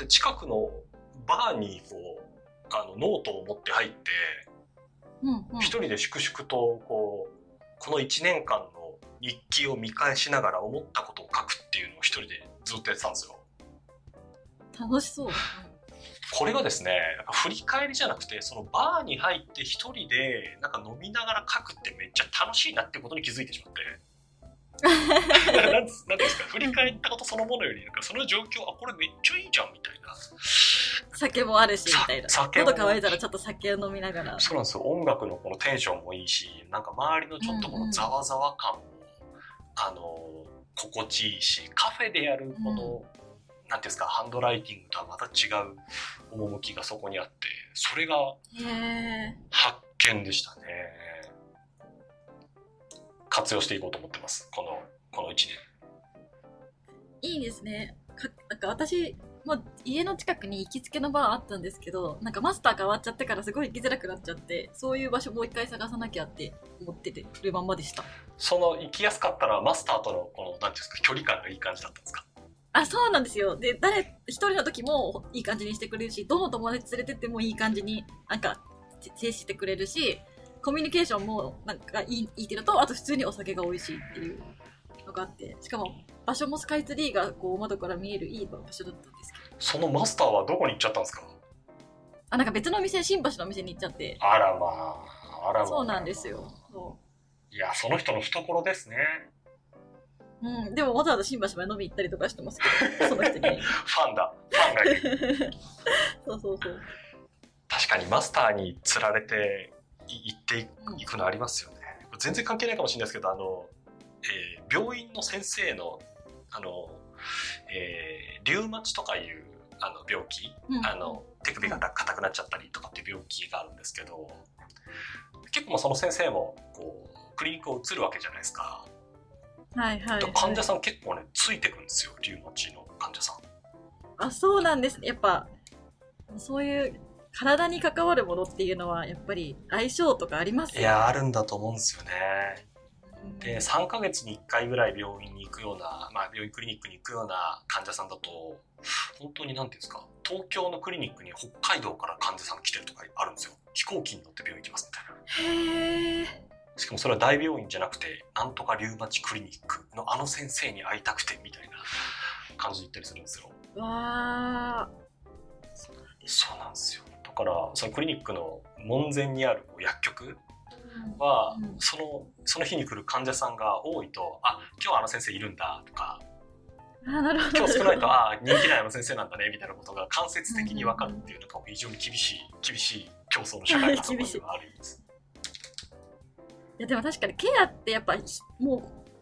って近くのバーにこうあのノートを持って入ってうんうん一人で粛々とこうこの1年間の日記を見返しながら思ったことを書くっていうのを一人でずっとやってたんですよ。楽しそう。これがですねなんか振り返りじゃなくてそのバーに入って一人でなんか飲みながら書くってめっちゃ楽しいなってことに気づいてしまって。なんですか振り返ったことそのものよりなんかその状況あこれめっちゃいいじゃんみたいな酒もあるしみたいな。喉乾いたらちょっと酒を飲みながら。そうなんですよ音楽のこのテンションもいいしなんか周りのちょっとこのざわざわ感も、あの心地いいしカフェでやるこの、なんていうんですかハンドライティングとはまた違う趣がそこにあってそれが。発見でしたね活用していこうと思ってますこのこの1年いいですね。かなんか私も家の近くに行きつけのバーあったんですけど、なんかマスター変わっちゃってからすごい行きづらくなっちゃって、そういう場所もう一回探さなきゃって思っててるまんまでした。その行きやすかったらマスターとのこのなんていうんですか距離感がいい感じだったんですか？あ、そうなんですよ。で、誰、一人の時もいい感じにしてくれるし、どの友達連れてってもいい感じになんか接してくれるし、コミュニケーションもなんかいいいいっていうのと、あと普通にお酒が美味しいっていうのがあって、しかも場所もスカイツリーがこう窓から見えるいい場所だったんですけど、そのマスターはどこに行っちゃったんですか？あ、なんか別のお店、新橋のお店に行っちゃって、あらまああらまあそうなんですよ。そいやその人の懐ですねう。うん、でもわざわざ新橋まで飲み行ったりとかしてますけど、その人に。ファンだファンがいる そうそうそう。確かにマスターにつられてい行っていくのありますよね全然関係ないかもしれないですけどあの、えー病院の先生のあの、えーリウマチとかいうあの病気うんあの手首が硬くなっちゃったりとかっていう病気があるんですけど結構まあその先生もこうクリニックを移るわけじゃないですか、はいはい、はい。患者さん結構ねついてくんですよリウマチの患者さんあ、そうなんですね。やっぱ、そういう体に関わるものっていうのは、やっぱり相性とかありますよいやあるんだと思うんですよね。うん。で3ヶ月に1回ぐらい病院に行くような、まあ、病院クリニックに行くような患者さんだと本当に何ていうんですか東京のクリニックに北海道から患者さん来てるとかあるんですよ。飛行機に乗って病院行きますみたいな。へえ。しかもそれは大病院じゃなくてなんとかリウマチクリニックのあの先生に会いたくてみたいな感じで行ったりするんですよ。わあ。そうなんですよだからそのクリニックの門前にある薬局は、うんそのその日に来る患者さんが多いと「あ今日あの先生いるんだ」とかあ、なるほど。今日少ないと、ああ、人気ないあの先生なんだね、みたいなことが間接的に分かるっていう、なんか非常に厳しい、厳しい競争の社会がそこにはあるんです。いや、でも確かにケアってやっぱ、ひも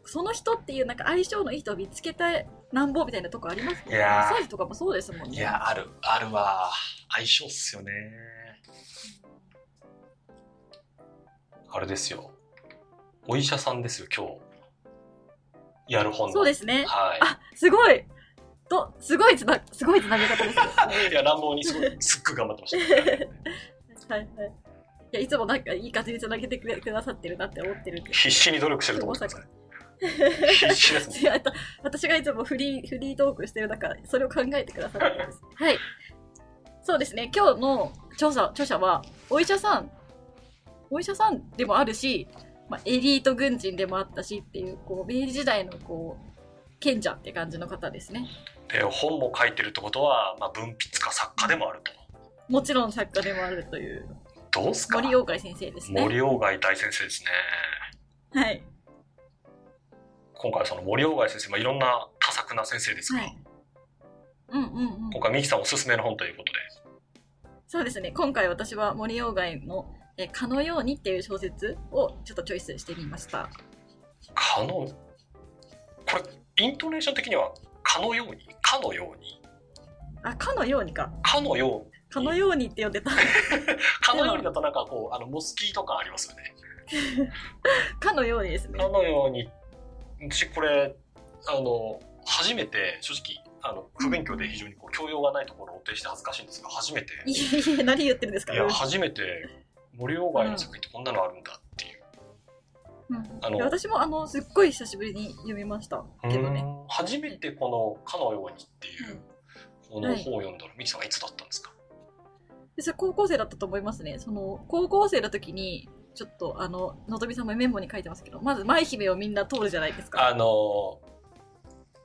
う、その人っていうなんか相性のいい人を見つけたなんぼみたいなとこありますもんね。サージとかもそうですもんね。いや、ある、あるわ。相性っすよね。あれですよ。お医者さんですよ、今日。やる本の。そうですね。はあ、すごいと、すごいつな、すごいつなげ方ですよ。い。いや、乱暴にすごい、すっごい頑張ってました。はいはい。いや、いつもなんかいい感じにつなげてくれくださってるなって思ってるんで。必死に努力してると思ってください。必死ですね。私がいつもフリー、フリートークしてる中、それを考えてくださってます。はい。そうですね、今日の調査、著者は、お医者さん、お医者さんでもあるし、まあ、エリート軍人でもあったしっていう、こう、明治時代のこう、賢者って感じの方ですね。で、本も書いてるってことは、まあ、文筆家作家でもあると。もちろん作家でもあるという、どうすか？森鴎外先生ですね。森鴎外大先生ですね。はい。今回はその森鴎外先生、まあ、いろんな多作な先生ですが、はい。うんうんうん。今回ミキさんおすすめの本ということでそうですね、今回私は森鴎外の「えー蚊のように」っていう小説をちょっとチョイスしてみました。「かの」これイントネーション的には「かのように」「かのように」あ、蚊のようにか。「かのよう」蚊のようにって呼んでた。かのようにだとなんかこうあのモスキート感ありますよね。蚊のようにですねか。のように私これあの初めて正直あの不勉強で非常にこう教養がないところを呈して恥ずかしいんですが初めて。いやいや、何言ってるんですか？いや初めて森鴎外の作品ってこんなのあるんだっていう。うん。あの私もあのすっごい久しぶりに読みました。けどね。うん。初めてこの「かのように」っていうこの本を読んだら、ミキさんはいつだったんですか？でそれ高校生だったと思いますね。その、高校生の時に、ちょっと、あの、のぞみさんもメモに書いてますけど、まず、舞姫をみんな通るじゃないですか。あの、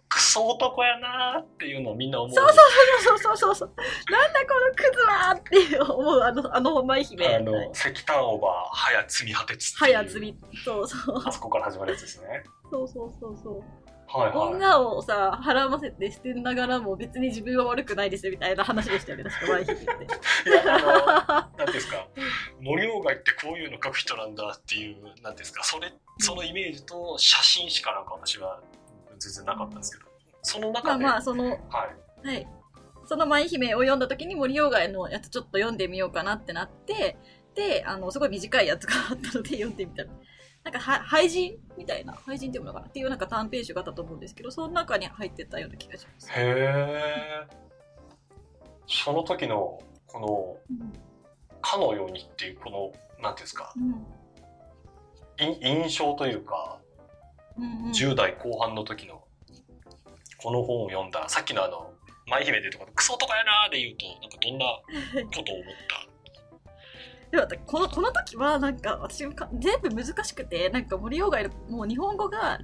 クソ男やなーっていうのをみんな思う。そうそうそうそうそう。なんだこのクズはって思う、あの、あの舞姫。あの、石炭オーバー、早積み果てつ。早積み。そうそう。あそこから始まるやつですね。そうそうそうそう。はいはい。女をさ、払わせて捨てながらも別に自分は悪くないですみたいな話でしたよね、確か舞姫って。いや、あの、なんですか、森鴎外ってこういうの書く人なんだっていう、なんていうんですか、それ、そのイメージと写真しかなんか私は全然なかったんですけど、そのま中で、あまあ、その、はい。はい。その舞姫を読んだ時に森鴎外のやつちょっと読んでみようかなってなって、で、あの、すごい短いやつがあったので読んでみたら。なんかは、廃人みたいな、廃人っていうのかなっていうなんか短編集があったと思うんですけど、その中に入ってたような気がします。へえ。その時の、この、うんかのようにっていう、この、なんていうんですか、うんい印象というか、うんうん10代後半の時の、この本を読んだ、さっきのあの、舞姫でところ、クソとかやなーで言うと、なんかどんなことを思った？でもこのこの時はなんか私か全部難しくてなんか森鴎外のもう日本語が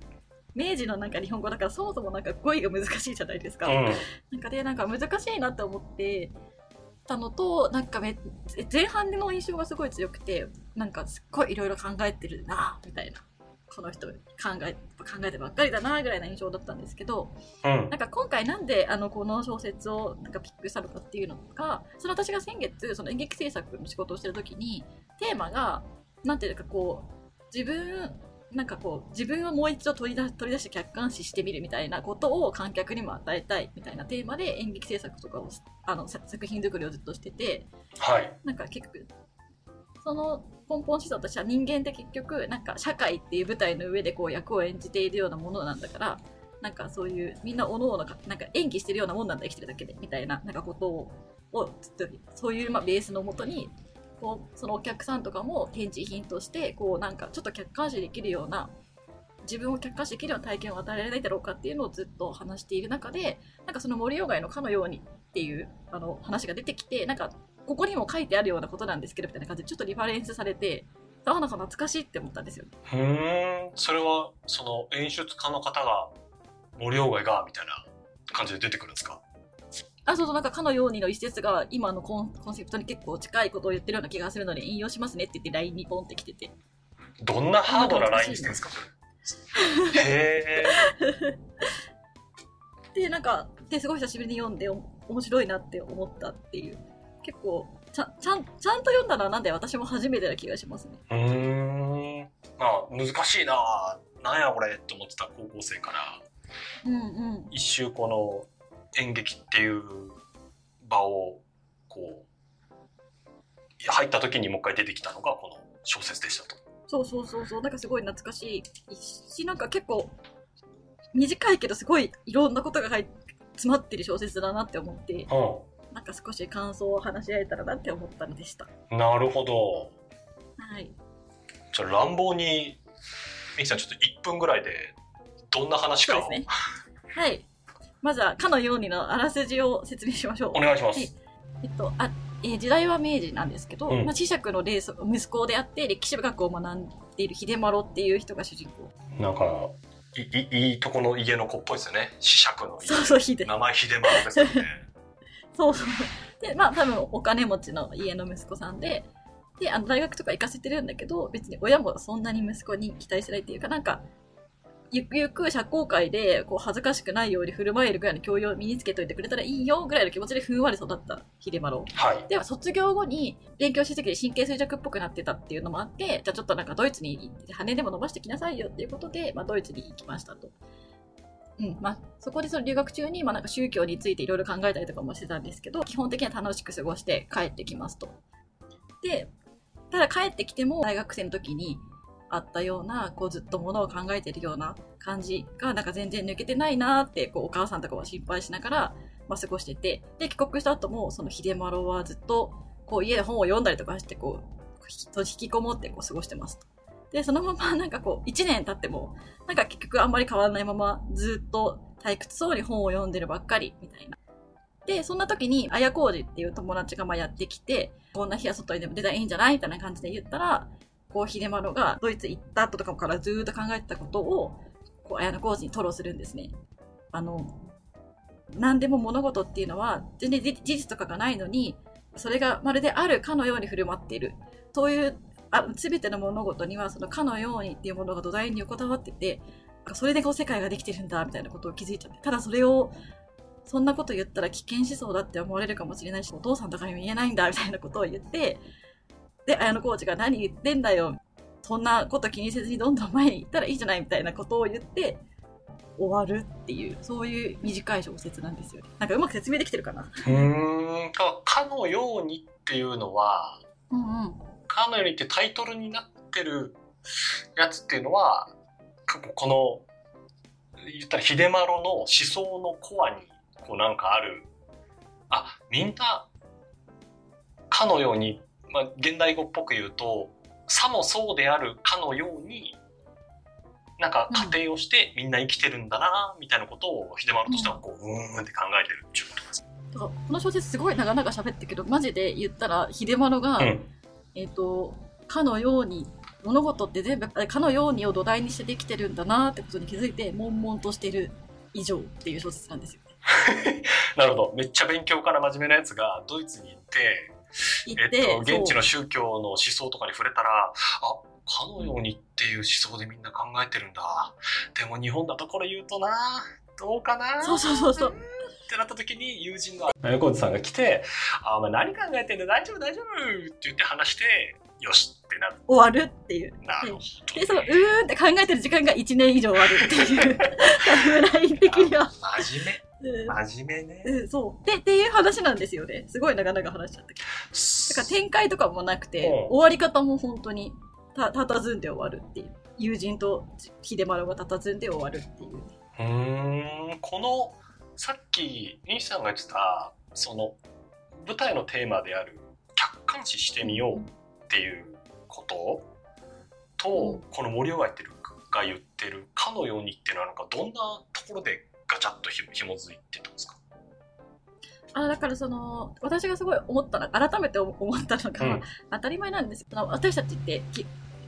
明治のなんか日本語だからそもそもなんか語彙が難しいじゃないですか。うん。なんかでなんか難しいなって思ってたのとなんかめ前半での印象がすごい強くてなんかすっごいいろいろ考えてるなみたいなこの人考え考えてばっかりだなぐらいな印象だったんですけどうんな。んか今回なんであのこの小説をなんかピックしたのかっていうのがその私が先月その演劇制作の仕事をしてる時にテーマがなんていうかこう自分なんかこう自分をもう一度取り出取り出して客観視してみるみたいなことを観客にも与えたいみたいなテーマで演劇制作とかをあのさ作品作りをずっとしててはい。なんか結局その根本思想としては人間って結局なんか社会っていう舞台の上でこう役を演じているようなものなんだからなんかそういうみんなおのおのがなんか演技してるようなもんなんだ生きてるだけでみたいななんかことををずっとそういうまあベースのもとにこうそのお客さんとかも展示品としてこうなんかちょっと客観視できるような自分を客観視できるような体験を与えられないだろうかっていうのをずっと話している中でなんかその森鴎外のかのようにっていうあの話が出てきてなんかここにも書いてあるようなことなんですけどみたいな感じでちょっとリファレンスされてあなんか懐かしいって思ったんですよ。ふん。それは、その演出家の方が、森鴎外が、みたいな感じで出てくるんですか？あそうそうなんかかのようにの一節が今のコンコンセプトに結構近いことを言ってるような気がするので引用しますねって言って LINE にポンってきててどんなハードなラインしてるんですか？それ。へえ。でなんかですごい久しぶりに読んでお面白いなって思ったっていう結構ちゃちゃんちゃんと読んだのはなんで私も初めてな気がしますねうーん。まあ、難しいななんやこれって思ってた高校生から、うんうん一周この演劇っていう場を、こう、入った時にもう一回出てきたのがこの小説でしたと。そうそうそうそうなんかすごい懐かしいしなんか結構短いけどすごいいろんなことが入っ詰まってる小説だなって思ってうなんか少し感想を話し合えたらなって思ったのでしたん。なるほど。はいじゃあ乱暴に、ミキさんちょっと1分ぐらいで、どんな話かを、そうですねはいまずはかのようにのあらすじを説明しましょうお願いします。はいえっと、あ、えー時代は明治なんですけど、うんまあ、磁石のレース息子であって歴史学を学んでいる秀丸っていう人が主人公。なんか、いいいいとこの家の子っぽいですよね。磁石の家。そうそう、秀。名前秀丸ですよね。そうそう。で、まあ多分お金持ちの家の息子さんで、で、あの大学とか行かせてるんだけど、別に親もそんなに息子に期待してないっていうか、なんか、ゆくゆく社交界でこう恥ずかしくないように振る舞えるぐらいの教養を身につけといてくれたらいいよぐらいの気持ちでふんわり育った秀丸。はい。では卒業後に勉強しすぎて神経衰弱っぽくなってたっていうのもあってじゃあちょっとなんかドイツに行って羽でも伸ばしてきなさいよっていうことで、まあ、ドイツに行きましたと。うんまあ、そこでその留学中に、まあ、なんか宗教についていろいろ考えたりとかもしてたんですけど基本的には楽しく過ごして帰ってきますと。でただ帰ってきても大学生の時にあったようなこうずっとものを考えてるような感じがなんか全然抜けてないなってこうお母さんとかは心配しながらまあ、過ごしてて、で、帰国した後も、その秀丸はずっと、こう、家で本を読んだりとかして、こう、引きこもってこう過ごしてますと。で、そのまま なんかこう、1年経っても、なんか結局あんまり変わらないまま、ずっと退屈そうに本を読んでるばっかり、みたいな。で、そんな時に、綾小路っていう友達がまあやってきて、こんな日は外にでも出たらいいんじゃない？みたいな感じで言ったら、こう、秀丸がドイツ行った後とかからずっと考えてたことを、こう、綾小路に吐露するんですね。あの、何でも物事っていうのは、全然事実とかがないのに、それがまるであるかのように振る舞っている。そういう、あ全ての物事には、そのかのようにっていうものが土台に横たわってて、それでこう世界ができてるんだ、みたいなことを気づいちゃって。ただそれを、そんなこと言ったら危険思想だって思われるかもしれないし、お父さんとかにも言えないんだ、みたいなことを言って、で、綾野コーチが何言ってんだよ。そんなこと気にせずにどんどん前に行ったらいいじゃないみたいなことを言って、終わるっていう、そういう短い小説なんですよね。なんかうまく説明できてるかな？うーん。か、かのようにっていうのは、うんうん。かのようにってタイトルになってるやつっていうのは、かこの、言ったら秀丸の思想のコアに、こうなんかある、あ、みんな、かのように、まあ、現代語っぽく言うと、さもそうであるかのように、なんか仮定をしてみんな生きてるんだな、みたいなことを秀丸としてはこう、うーんって考えてるっていうことです。だからこの小説すごい長々喋ったけど、マジで言ったら、秀丸が、うん。えっ、と、かのように、物事って全部、あかのようにを土台にしてできてるんだなってことに気づいて、悶々としてる以上っていう小説なんですよ。なるほど。めっちゃ勉強から真面目なやつがドイツに行って、言って、えっと、現地の宗教の思想とかに触れたら、あ、かのようにっていう思想でみんな考えてるんだ。でも日本だとこれ言うとな、どうかな？そうそうそうそう。ってなった時に友人の横内さんが来て、あ、お前何考えてんだ？大丈夫？大丈夫？って言って話して、よしってなる。終わるっていう。なるほど、で、その、うーんって考えてる時間が1年以上あるっていう、タイムライン的には。あ真面うん目。真面目ね。うん、そう。で、っていう話なんですよね。すごい長々話しちゃったけど。だから展開とかもなくて、うん終わり方も本当にた、たたずんで終わるっていう。友人と秀丸がたたずんで終わるっていう。うーんこのさっき西さんが言ってたその舞台のテーマである客観視してみようっていうことと、うんこの森尾が言ってるが言ってる「かのように」っていうのはなんかどんなところでガチャッとひ紐づいてたんですか、あだからその私がすごい思ったの改めて思ったのが、うん。当たり前なんですけど私たちってき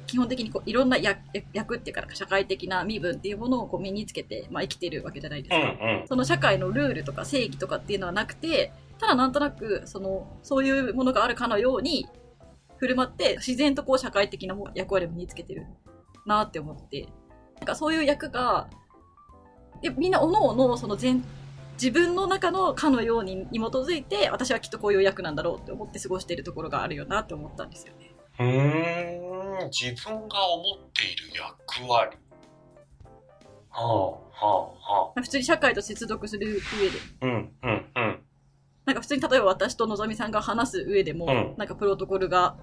基本的にこういろんな役役っていうか社会的な身分っていうものをこう身につけて、まあ、生きてるわけじゃないですか、うん。その社会のルールとか正義とかっていうのはなくてただなんとなくそのそういうものがあるかのように振る舞って自然とこう社会的なも役割を身につけてるなって思って。なんかそういう役がでみんな各々その全自分の中のかのようにに基づいて私はきっとこういう役なんだろうって思って過ごしているところがあるよなって思ったんですよね。うーん。自分が思っている役割。はあはあはあ。普通に社会と接続する上で。うんうんうん。なんか普通に例えば私とのぞみさんが話す上でも、うん。なんかプロトコルが、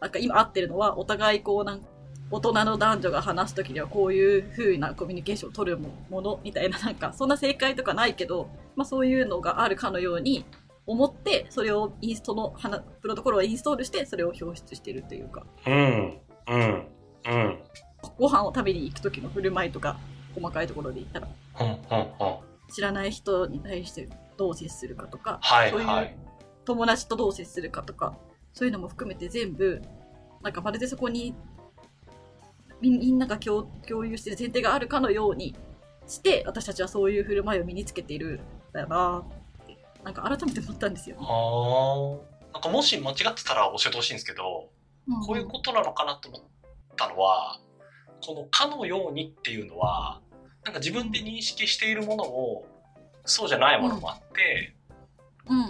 なんか今合ってるのは、お互いこうなん大人の男女が話すときにはこういう風なコミュニケーションを取るもものみたいな、なんかそんな正解とかないけど、まあそういうのがあるかのように思って、それをインストの話、プロトコルをインストールして、それを表出してるというか、うんうんうん。ご飯を食べに行くときの振る舞いとか、細かいところで言ったら、うんうんうん。知らない人に対してどう接するかとか、はいそういうはい。友達とどう接するかとか、そういうのも含めて全部、なんかまるでそこにみみんなが共共有してる前提があるかのようにして、私たちはそういう振る舞いを身につけているんだよなって、なんか改めて思ったんですよ。はあなんかもし間違ってたら教えてほしいんですけど、うんこういうことなのかなと思ったのはこの「かのように」っていうのはなんか自分で認識しているものもそうじゃないものもあって、うんうん。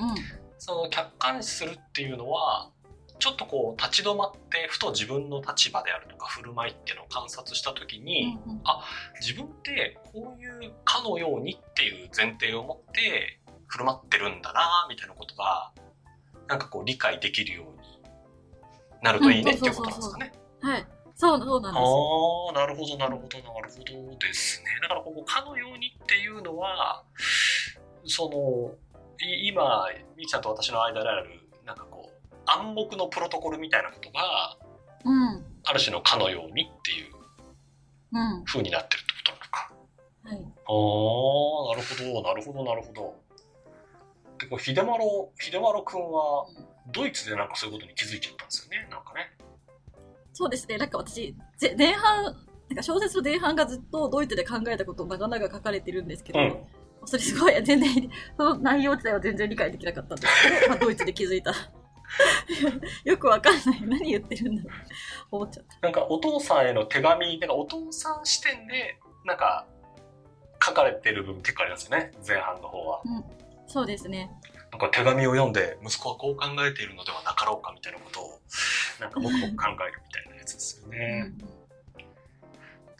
その客観視するっていうのはちょっとこう立ち止まってふと自分の立場であるとか振る舞いっていうのを観察した時に、うんうん自分ってこういう「かのように」っていう前提を持って振る舞ってるんだなみたいなことがなんかこう理解できるようになるといいねっていうことなんですかね。はい。そう、そうなんですよ。ああなるほどなるほどなるほどですね。だからここ「かのように」っていうのはそのい今みきちゃんと私の間である暗黙のプロトコルみたいなことがうん。ある種の「かのように」っていううん。風になってるってことなのか。はい。ああ、なるほど、なるほど、なるほど。でこう秀丸秀丸くんはドイツでなんかそういうことに気づいちゃったんですよね？なんかねそうですね。なんか私、ぜ前半、なんか小説の前半がずっとドイツで考えたことを長々書かれてるんですけど、うんそれすごい、全然、その内容自体は全然理解できなかったんですけど、まあ、ドイツで気づいた。よくわかんない。何言ってるんだろう。思っちゃった。なんかお父さんへの手紙なんかお父さん視点でなんか書かれてる部分結構ありますよね前半の方はそうですね。なんか手紙を読んで息子はこう考えているのではなかろうかみたいなことをなんか僕も考えるみたいなやつですようね、ん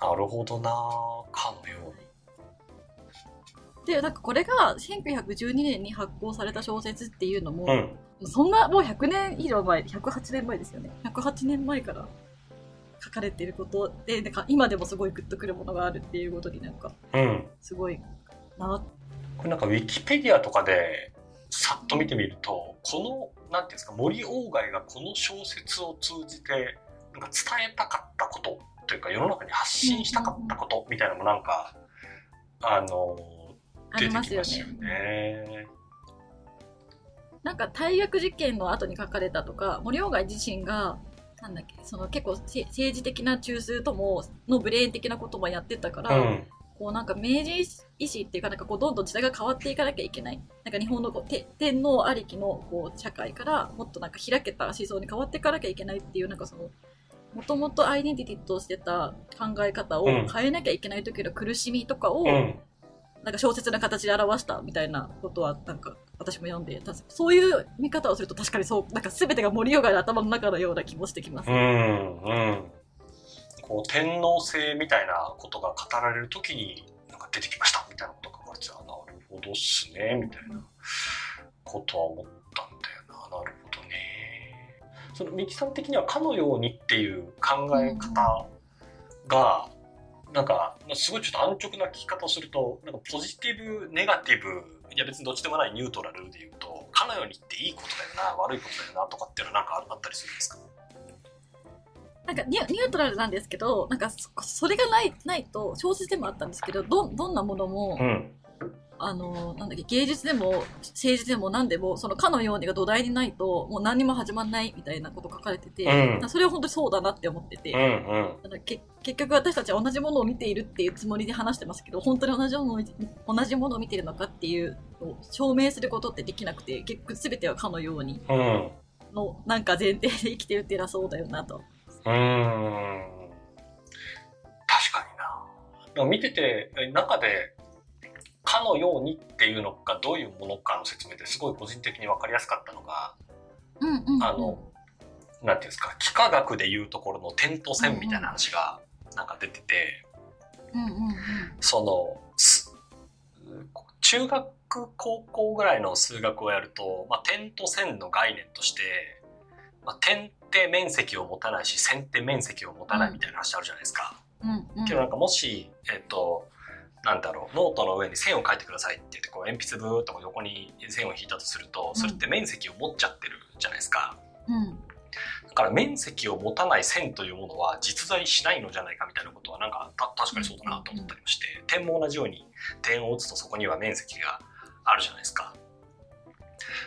なるほどなかのよで、なんかこれが1912年に発行された小説っていうのも、うんそんなもう100年以上前、108年前ですよね。108年前から書かれていることで、なんか今でもすごいグッとくるものがあるっていうことになんか、うんすごいな。これなんかウィキペディアとかでさっと見てみるとこのなんていうんですか森鴎外がこの小説を通じてなんか伝えたかったことというか世の中に発信したかったことみたいなのもなんかあのあ出りますよね。なんか大学受験の後に書かれたとか、森鴎外自身が、なんだっけ、その結構せ政治的な中枢とも、のブレーン的なこともやってたから、うんこうなんか明治維新っていうかなんかこうどんどん時代が変わっていかなきゃいけない。なんか日本のこうて天皇ありきのこう社会からもっとなんか開けた思想に変わっていかなきゃいけないっていうなんかその、もともとアイデンティティとしてた考え方をうん変えなきゃいけない時の苦しみとかを、うんなんか小説な形で表したみたいなことはなんか私も読んでたそういう見方をすると確かにそうなんか全てが森鴎外の頭の中のような気もしてきます。うん。うんこう天皇制みたいなことが語られる時になんか出てきましたみたいなことが書かれてたなるほどっすねみたいなことは思ったんだよな。なるほどね。そのミキさん的にはかのようにっていう考え方がなんかすごいちょっと安直な聞き方をするとなんかポジティブネガティブいや別にどっちでもないニュートラルで言うとかのようにっていいことだよな悪いことだよなとかっていうのはなんかあったりするんですか？なんかニュニュートラルなんですけど、なんかそそれがないないと、小説でもあったんですけど、どどんなものも、うんあの、なんだっけ、芸術でも政治でも何でも、そのかのようにが土台にないと、もう何にも始まんないみたいなこと書かれてて、うん。それは本当にそうだなって思ってて、うん。うん結局私たちは同じものを見ているっていうつもりで話してますけど、本当に同じものを見て同じものを見てるのかっていうのを証明することってできなくて、結局全てはかのようにうん。のなんか前提で生きてるっていうのはそうだよなと。うーん。確かにな。見てて、中で、かのようにっていうのがどういうものかの説明ですごい個人的に分かりやすかったのが、うんうん、うん。あの、なんていうんですか、幾何学でいうところの点と線みたいな話がなんか出てて、うんうんうん。その、す中学高校ぐらいの数学をやると、まあ、点と線の概念として、まあ、点って面積を持たないし線って面積を持たないみたいな話あるじゃないですか。うんうん、けどなんかもし、えっと、なんだろう、ノートの上に線を描いてくださいって言って、こう鉛筆ブーっと横に線を引いたとすると、それって面積を持っちゃってるじゃないですか。うん、だから面積を持たない線というものは実在しないのじゃないかみたいなことはなんかた確かにそうだなと思ったりもして、点も同じように点を打つとそこには面積があるじゃないですか。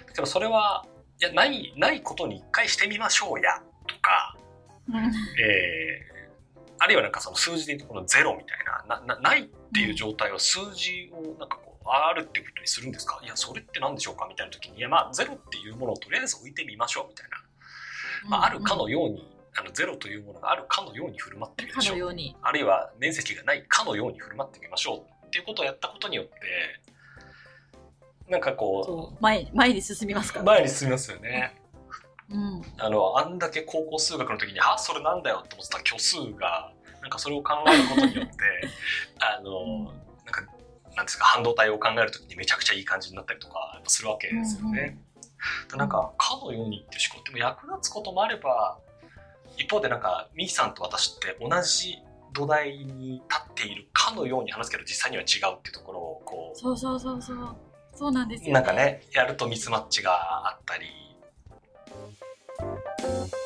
だけどそれは、いや、ない、ないことに一回してみましょうや、とか、うん。えーあるいはなんかその数字で言うとこのゼロみたいな、な、なないっていう状態を数字をなんかこう、あるっていうことにするんですか？いや、それって何でしょうか？みたいな時に、いや、まあ、ゼロっていうものをとりあえず置いてみましょうみたいな。まあ、あるかのように、あのゼロというものがあるかのように振る舞ってみまかしょう。のように。あるいは面積がないかのように振る舞ってみましょうっていうことをやったことによって、なんかこそう前前に進みますか。前に進みますよね。うん。あの、あんだけ高校数学の時に、あ、それなんだよって思ってた虚数が、なんかそれを考えることによって、あの、なんか、なんですか、半導体を考える時にめちゃくちゃいい感じになったりとか、やっぱするわけですよね。でなんか、かのようにっていう思考っても役立つこともあれば、一方でなんか、ミキさんと私って同じ土台に立っているかのように話すけど、実際には違うっていうところを、こう、そうそうそうそう。そうなんですよ、なんか。ね、やるとミスマッチがあったり thank you